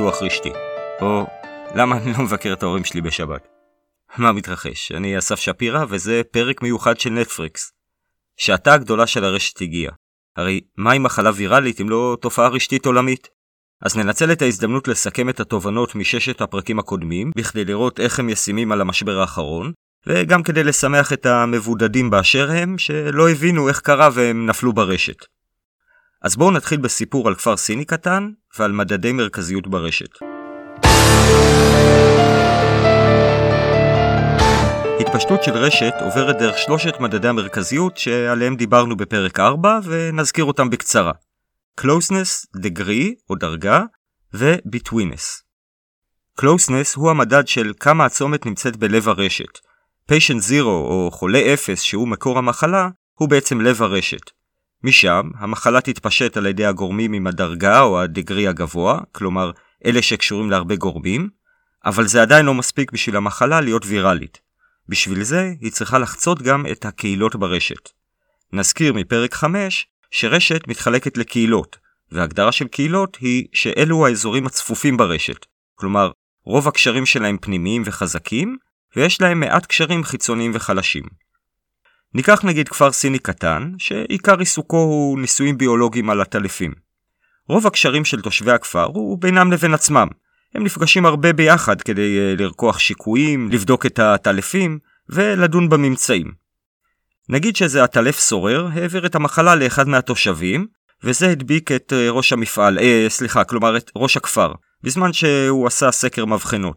ניתוח רשתי. או למה אני לא מבקר את ההורים שלי בשבת. מה מתרחש? אני אסף שפירא וזה פרק מיוחד של נטפריקס. שעתה הגדולה של הרשת הגיעה. הרי מהי מחלה ויראלית אם לא תופעה רשתית עולמית? אז ננצל את ההזדמנות לסכם את התובנות מששת הפרקים הקודמים, בכדי לראות איך הם ישימים על המשבר האחרון, וגם כדי לשמח את המבודדים באשר הם, שלא הבינו איך קרה והם נפלו ברשת. אז בואו נתחיל בסיפור על כפר סיני קטן ועל מדדי מרכזיות ברשת. התפשטות של רשת עוברת דרך שלושת מדדי המרכזיות שעליהם דיברנו בפרק 4 ונזכיר אותם בקצרה. Closeness, degree או דרגה ו-betweenness. Closeness הוא המדד של כמה הצומת נמצאת בלב הרשת. Patient Zero או חולה אפס שהוא מקור המחלה הוא בעצם לב הרשת. משם המחלה תתפשט על ידי הגורמים עם הדרגה או הדגרי הגבוה, כלומר אלה שקשורים להרבה גורמים, אבל זה עדיין לא מספיק בשביל המחלה להיות ויראלית. בשביל זה היא צריכה לחצות גם את הקהילות ברשת. נזכיר מפרק 5 שרשת מתחלקת לקהילות, והגדרה של קהילות היא שאלו האזורים הצפופים ברשת, כלומר רוב הקשרים שלהם פנימיים וחזקים, ויש להם מעט קשרים חיצוניים וחלשים. ניקח נגיד כפר סיני קטן, שעיקר עיסוקו הוא ניסויים ביולוגיים על עטלפים. רוב הקשרים של תושבי הכפר הוא בינם לבין עצמם. הם נפגשים הרבה ביחד כדי uh, לרקוח שיקויים, לבדוק את העטלפים ולדון בממצאים. נגיד שאיזה עטלף סורר העביר את המחלה לאחד מהתושבים, וזה הדביק את uh, ראש המפעל, אה, סליחה, כלומר את ראש הכפר, בזמן שהוא עשה סקר מבחנות.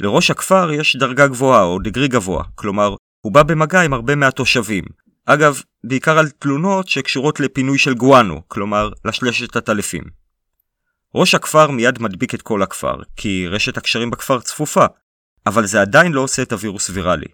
לראש הכפר יש דרגה גבוהה או דגרי גבוה, כלומר הוא בא במגע עם הרבה מהתושבים. אגב, בעיקר על תלונות שקשורות לפינוי של גואנו, כלומר לשלשת הטלפים. ראש הכפר מיד מדביק את כל הכפר, כי רשת הקשרים בכפר צפופה, אבל זה עדיין לא עושה את הווירוס ויראלי.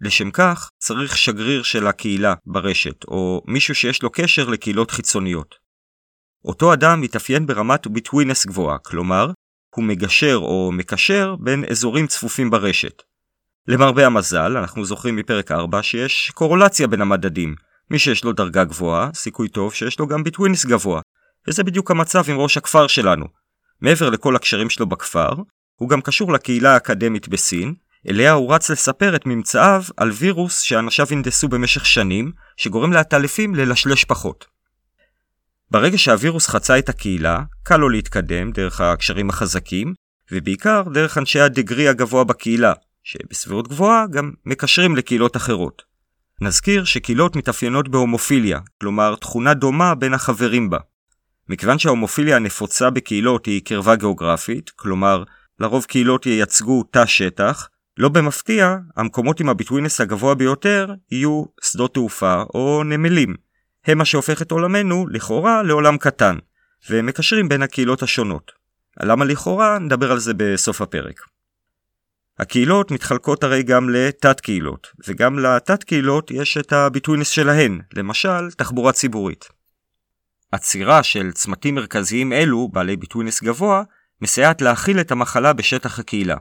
לשם כך, צריך שגריר של הקהילה ברשת, או מישהו שיש לו קשר לקהילות חיצוניות. אותו אדם מתאפיין ברמת ביטווינס גבוהה, כלומר, הוא מגשר או מקשר בין אזורים צפופים ברשת. למרבה המזל, אנחנו זוכרים מפרק 4 שיש קורולציה בין המדדים. מי שיש לו דרגה גבוהה, סיכוי טוב שיש לו גם ביטווינס גבוה. וזה בדיוק המצב עם ראש הכפר שלנו. מעבר לכל הקשרים שלו בכפר, הוא גם קשור לקהילה האקדמית בסין, אליה הוא רץ לספר את ממצאיו על וירוס שאנשיו הנדסו במשך שנים, שגורם לעטלפים ללשלש פחות. ברגע שהווירוס חצה את הקהילה, קל לו להתקדם דרך הקשרים החזקים, ובעיקר דרך אנשי הדגרי הגבוה בקהילה, שבסבירות גבוהה גם מקשרים לקהילות אחרות. נזכיר שקהילות מתאפיינות בהומופיליה, כלומר תכונה דומה בין החברים בה. מכיוון שההומופיליה הנפוצה בקהילות היא קרבה גיאוגרפית, כלומר לרוב קהילות ייצגו תא שטח, לא במפתיע, המקומות עם הביטווינס הגבוה ביותר יהיו שדות תעופה או נמלים. הם מה שהופך את עולמנו, לכאורה, לעולם קטן, ומקשרים בין הקהילות השונות. למה לכאורה? נדבר על זה בסוף הפרק. הקהילות מתחלקות הרי גם לתת קהילות, וגם לתת קהילות יש את הביטוינס שלהן, למשל תחבורה ציבורית. עצירה של צמתים מרכזיים אלו, בעלי ביטוינס גבוה, מסייעת להכיל את המחלה בשטח הקהילה.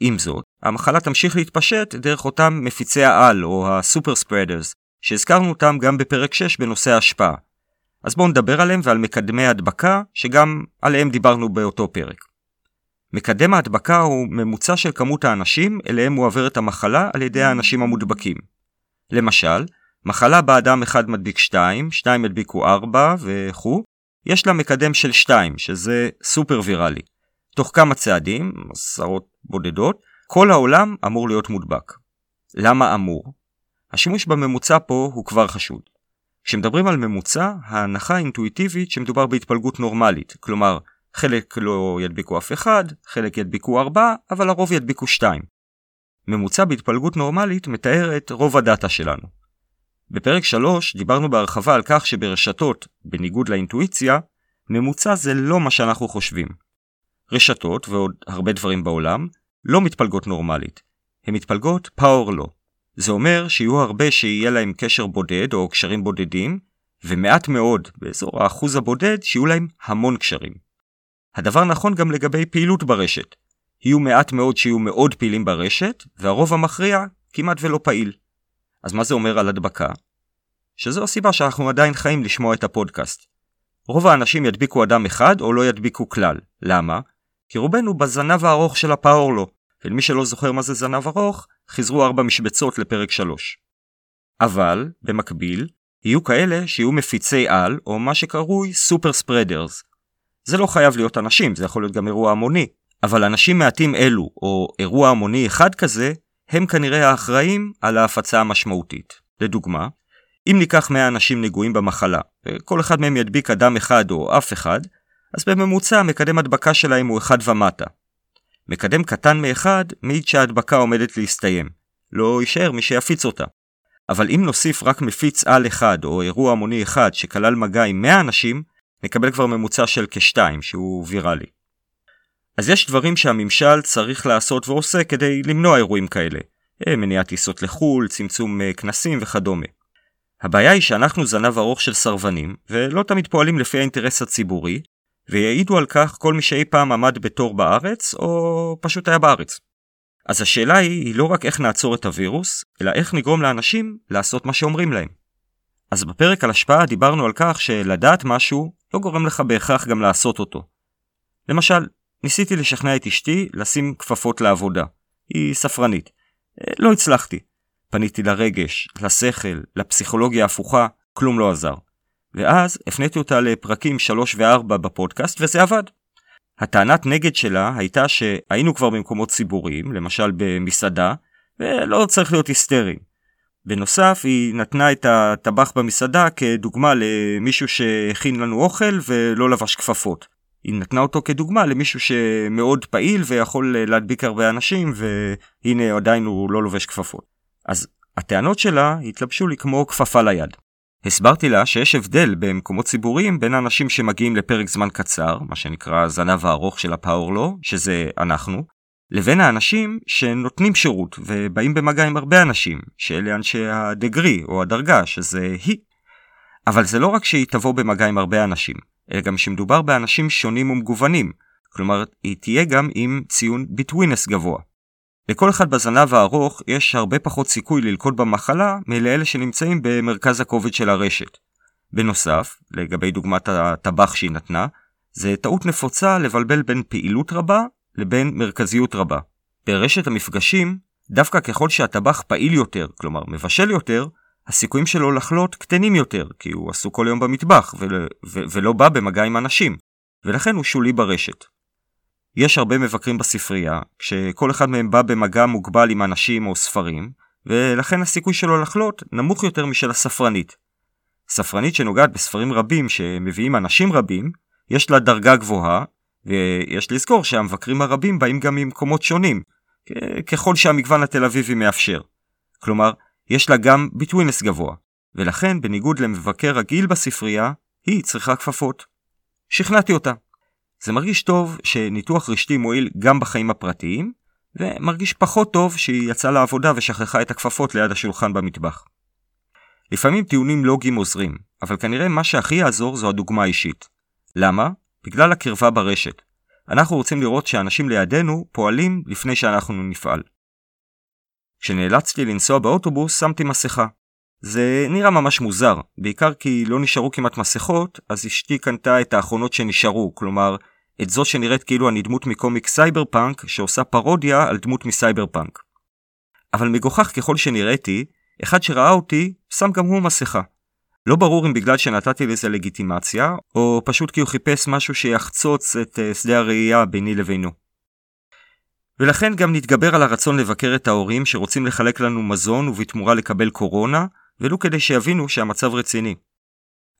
עם זאת, המחלה תמשיך להתפשט דרך אותם מפיצי העל או הסופר ספרדרס, שהזכרנו אותם גם בפרק 6 בנושא ההשפעה. אז בואו נדבר עליהם ועל מקדמי הדבקה, שגם עליהם דיברנו באותו פרק. מקדם ההדבקה הוא ממוצע של כמות האנשים אליהם מועברת המחלה על ידי האנשים המודבקים. למשל, מחלה בה אדם אחד מדביק 2, 2 ידביקו 4 וכו', יש לה מקדם של 2, שזה סופר ויראלי. תוך כמה צעדים, עשרות בודדות, כל העולם אמור להיות מודבק. למה אמור? השימוש בממוצע פה הוא כבר חשוד. כשמדברים על ממוצע, ההנחה האינטואיטיבית שמדובר בהתפלגות נורמלית, כלומר, חלק לא ידביקו אף אחד, חלק ידביקו ארבעה, אבל הרוב ידביקו שתיים. ממוצע בהתפלגות נורמלית מתאר את רוב הדאטה שלנו. בפרק 3 דיברנו בהרחבה על כך שברשתות, בניגוד לאינטואיציה, ממוצע זה לא מה שאנחנו חושבים. רשתות, ועוד הרבה דברים בעולם, לא מתפלגות נורמלית. הן מתפלגות פאור לא. זה אומר שיהיו הרבה שיהיה להם קשר בודד או קשרים בודדים, ומעט מאוד, באזור האחוז הבודד, שיהיו להם המון קשרים. הדבר נכון גם לגבי פעילות ברשת. יהיו מעט מאוד שיהיו מאוד פעילים ברשת, והרוב המכריע כמעט ולא פעיל. אז מה זה אומר על הדבקה? שזו הסיבה שאנחנו עדיין חיים לשמוע את הפודקאסט. רוב האנשים ידביקו אדם אחד או לא ידביקו כלל. למה? כי רובנו בזנב הארוך של הפאורלו, ולמי שלא זוכר מה זה זנב ארוך, חזרו ארבע משבצות לפרק 3. אבל, במקביל, יהיו כאלה שיהיו מפיצי על, או מה שקרוי סופר ספרדרס. זה לא חייב להיות אנשים, זה יכול להיות גם אירוע המוני, אבל אנשים מעטים אלו, או אירוע המוני אחד כזה, הם כנראה האחראים על ההפצה המשמעותית. לדוגמה, אם ניקח 100 אנשים נגועים במחלה, וכל אחד מהם ידביק אדם אחד או אף אחד, אז בממוצע מקדם הדבקה שלהם הוא אחד ומטה. מקדם קטן מאחד מעיד שההדבקה עומדת להסתיים. לא יישאר מי שיפיץ אותה. אבל אם נוסיף רק מפיץ על אחד או אירוע המוני אחד שכלל מגע עם 100 אנשים, נקבל כבר ממוצע של כשתיים שהוא ויראלי. אז יש דברים שהממשל צריך לעשות ועושה כדי למנוע אירועים כאלה. אה, מניעת טיסות לחו"ל, צמצום אה, כנסים וכדומה. הבעיה היא שאנחנו זנב ארוך של סרבנים, ולא תמיד פועלים לפי האינטרס הציבורי, ויעידו על כך כל מי שאי פעם עמד בתור בארץ, או פשוט היה בארץ. אז השאלה היא, היא לא רק איך נעצור את הווירוס, אלא איך נגרום לאנשים לעשות מה שאומרים להם. אז בפרק על השפעה דיברנו על כך שלדעת משהו לא גורם לך בהכרח גם לעשות אותו. למשל, ניסיתי לשכנע את אשתי לשים כפפות לעבודה. היא ספרנית. אה, לא הצלחתי. פניתי לרגש, לשכל, לפסיכולוגיה ההפוכה, כלום לא עזר. ואז הפניתי אותה לפרקים 3 ו-4 בפודקאסט וזה עבד. הטענת נגד שלה הייתה שהיינו כבר במקומות ציבוריים, למשל במסעדה, ולא צריך להיות היסטריים. בנוסף, היא נתנה את הטבח במסעדה כדוגמה למישהו שהכין לנו אוכל ולא לבש כפפות. היא נתנה אותו כדוגמה למישהו שמאוד פעיל ויכול להדביק הרבה אנשים, והנה עדיין הוא לא לובש כפפות. אז הטענות שלה התלבשו לי כמו כפפה ליד. הסברתי לה שיש הבדל במקומות ציבוריים בין אנשים שמגיעים לפרק זמן קצר, מה שנקרא הזנב הארוך של הפאורלו, שזה אנחנו, לבין האנשים שנותנים שירות ובאים במגע עם הרבה אנשים, שאלה אנשי הדגרי או הדרגה, שזה היא. אבל זה לא רק שהיא תבוא במגע עם הרבה אנשים, אלא גם שמדובר באנשים שונים ומגוונים, כלומר היא תהיה גם עם ציון ביטווינס גבוה. לכל אחד בזנב הארוך יש הרבה פחות סיכוי ללקוד במחלה מלאלה שנמצאים במרכז הכובד של הרשת. בנוסף, לגבי דוגמת הטבח שהיא נתנה, זה טעות נפוצה לבלבל בין פעילות רבה לבין מרכזיות רבה. ברשת המפגשים, דווקא ככל שהטבח פעיל יותר, כלומר מבשל יותר, הסיכויים שלו לחלות קטנים יותר, כי הוא עסוק כל יום במטבח ול... ו... ולא בא במגע עם אנשים, ולכן הוא שולי ברשת. יש הרבה מבקרים בספרייה, כשכל אחד מהם בא במגע מוגבל עם אנשים או ספרים, ולכן הסיכוי שלו לחלות נמוך יותר משל הספרנית. ספרנית שנוגעת בספרים רבים שמביאים אנשים רבים, יש לה דרגה גבוהה, ויש לזכור שהמבקרים הרבים באים גם ממקומות שונים, ככל שהמגוון התל אביבי מאפשר. כלומר, יש לה גם ביטווינס גבוה, ולכן בניגוד למבקר רגיל בספרייה, היא צריכה כפפות. שכנעתי אותה. זה מרגיש טוב שניתוח רשתי מועיל גם בחיים הפרטיים, ומרגיש פחות טוב שהיא יצאה לעבודה ושכחה את הכפפות ליד השולחן במטבח. לפעמים טיעונים לוגיים עוזרים, אבל כנראה מה שהכי יעזור זו הדוגמה האישית. למה? בגלל הקרבה ברשת. אנחנו רוצים לראות שאנשים לידינו פועלים לפני שאנחנו נפעל. כשנאלצתי לנסוע באוטובוס שמתי מסכה. זה נראה ממש מוזר, בעיקר כי לא נשארו כמעט מסכות, אז אשתי קנתה את האחרונות שנשארו, כלומר, את זו שנראית כאילו אני דמות מקומיק סייבר פאנק שעושה פרודיה על דמות מסייבר פאנק. אבל מגוחך ככל שנראיתי, אחד שראה אותי שם גם הוא מסכה. לא ברור אם בגלל שנתתי לזה לגיטימציה, או פשוט כי הוא חיפש משהו שיחצוץ את אה, שדה הראייה ביני לבינו. ולכן גם נתגבר על הרצון לבקר את ההורים שרוצים לחלק לנו מזון ובתמורה לקבל קורונה, ולו כדי שיבינו שהמצב רציני.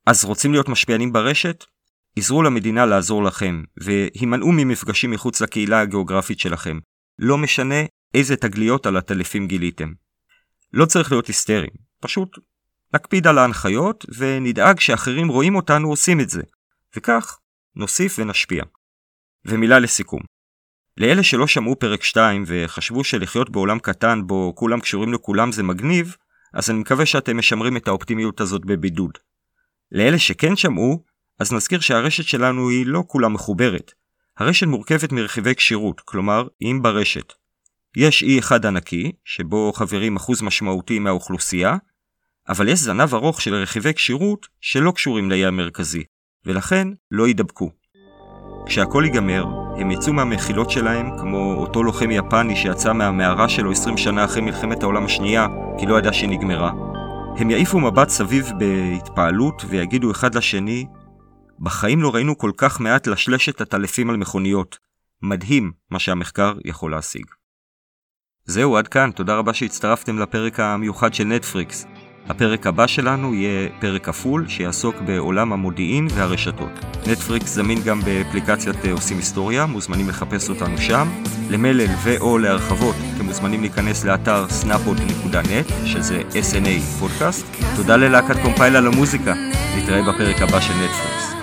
אז רוצים להיות משפיענים ברשת? עזרו למדינה לעזור לכם, והימנעו ממפגשים מחוץ לקהילה הגיאוגרפית שלכם. לא משנה איזה תגליות על הטלפים גיליתם. לא צריך להיות היסטריים, פשוט נקפיד על ההנחיות ונדאג שאחרים רואים אותנו עושים את זה, וכך נוסיף ונשפיע. ומילה לסיכום. לאלה שלא שמעו פרק 2 וחשבו שלחיות בעולם קטן בו כולם קשורים לכולם זה מגניב, אז אני מקווה שאתם משמרים את האופטימיות הזאת בבידוד. לאלה שכן שמעו, אז נזכיר שהרשת שלנו היא לא כולה מחוברת. הרשת מורכבת מרכיבי כשירות, כלומר, אם ברשת. יש אי אחד ענקי, שבו חברים אחוז משמעותי מהאוכלוסייה, אבל יש זנב ארוך של רכיבי כשירות שלא קשורים לאי המרכזי, ולכן לא יידבקו. כשהכל ייגמר, הם יצאו מהמחילות שלהם כמו אותו לוחם יפני שיצא מהמערה שלו 20 שנה אחרי מלחמת העולם השנייה, כי לא ידע שהיא נגמרה. הם יעיפו מבט סביב בהתפעלות ויגידו אחד לשני, בחיים לא ראינו כל כך מעט לשלשת עטלפים על מכוניות. מדהים מה שהמחקר יכול להשיג. זהו, עד כאן, תודה רבה שהצטרפתם לפרק המיוחד של נטפריקס. הפרק הבא שלנו יהיה פרק כפול שיעסוק בעולם המודיעין והרשתות. נטפריקס זמין גם באפליקציית אה, עושים היסטוריה, מוזמנים לחפש אותנו שם. למלל ו/או להרחבות אתם מוזמנים להיכנס לאתר snapod.net שזה SNA פודקאסט. תודה ללהקת קומפייל על המוזיקה, נתראה בפרק הבא של נטפריקס.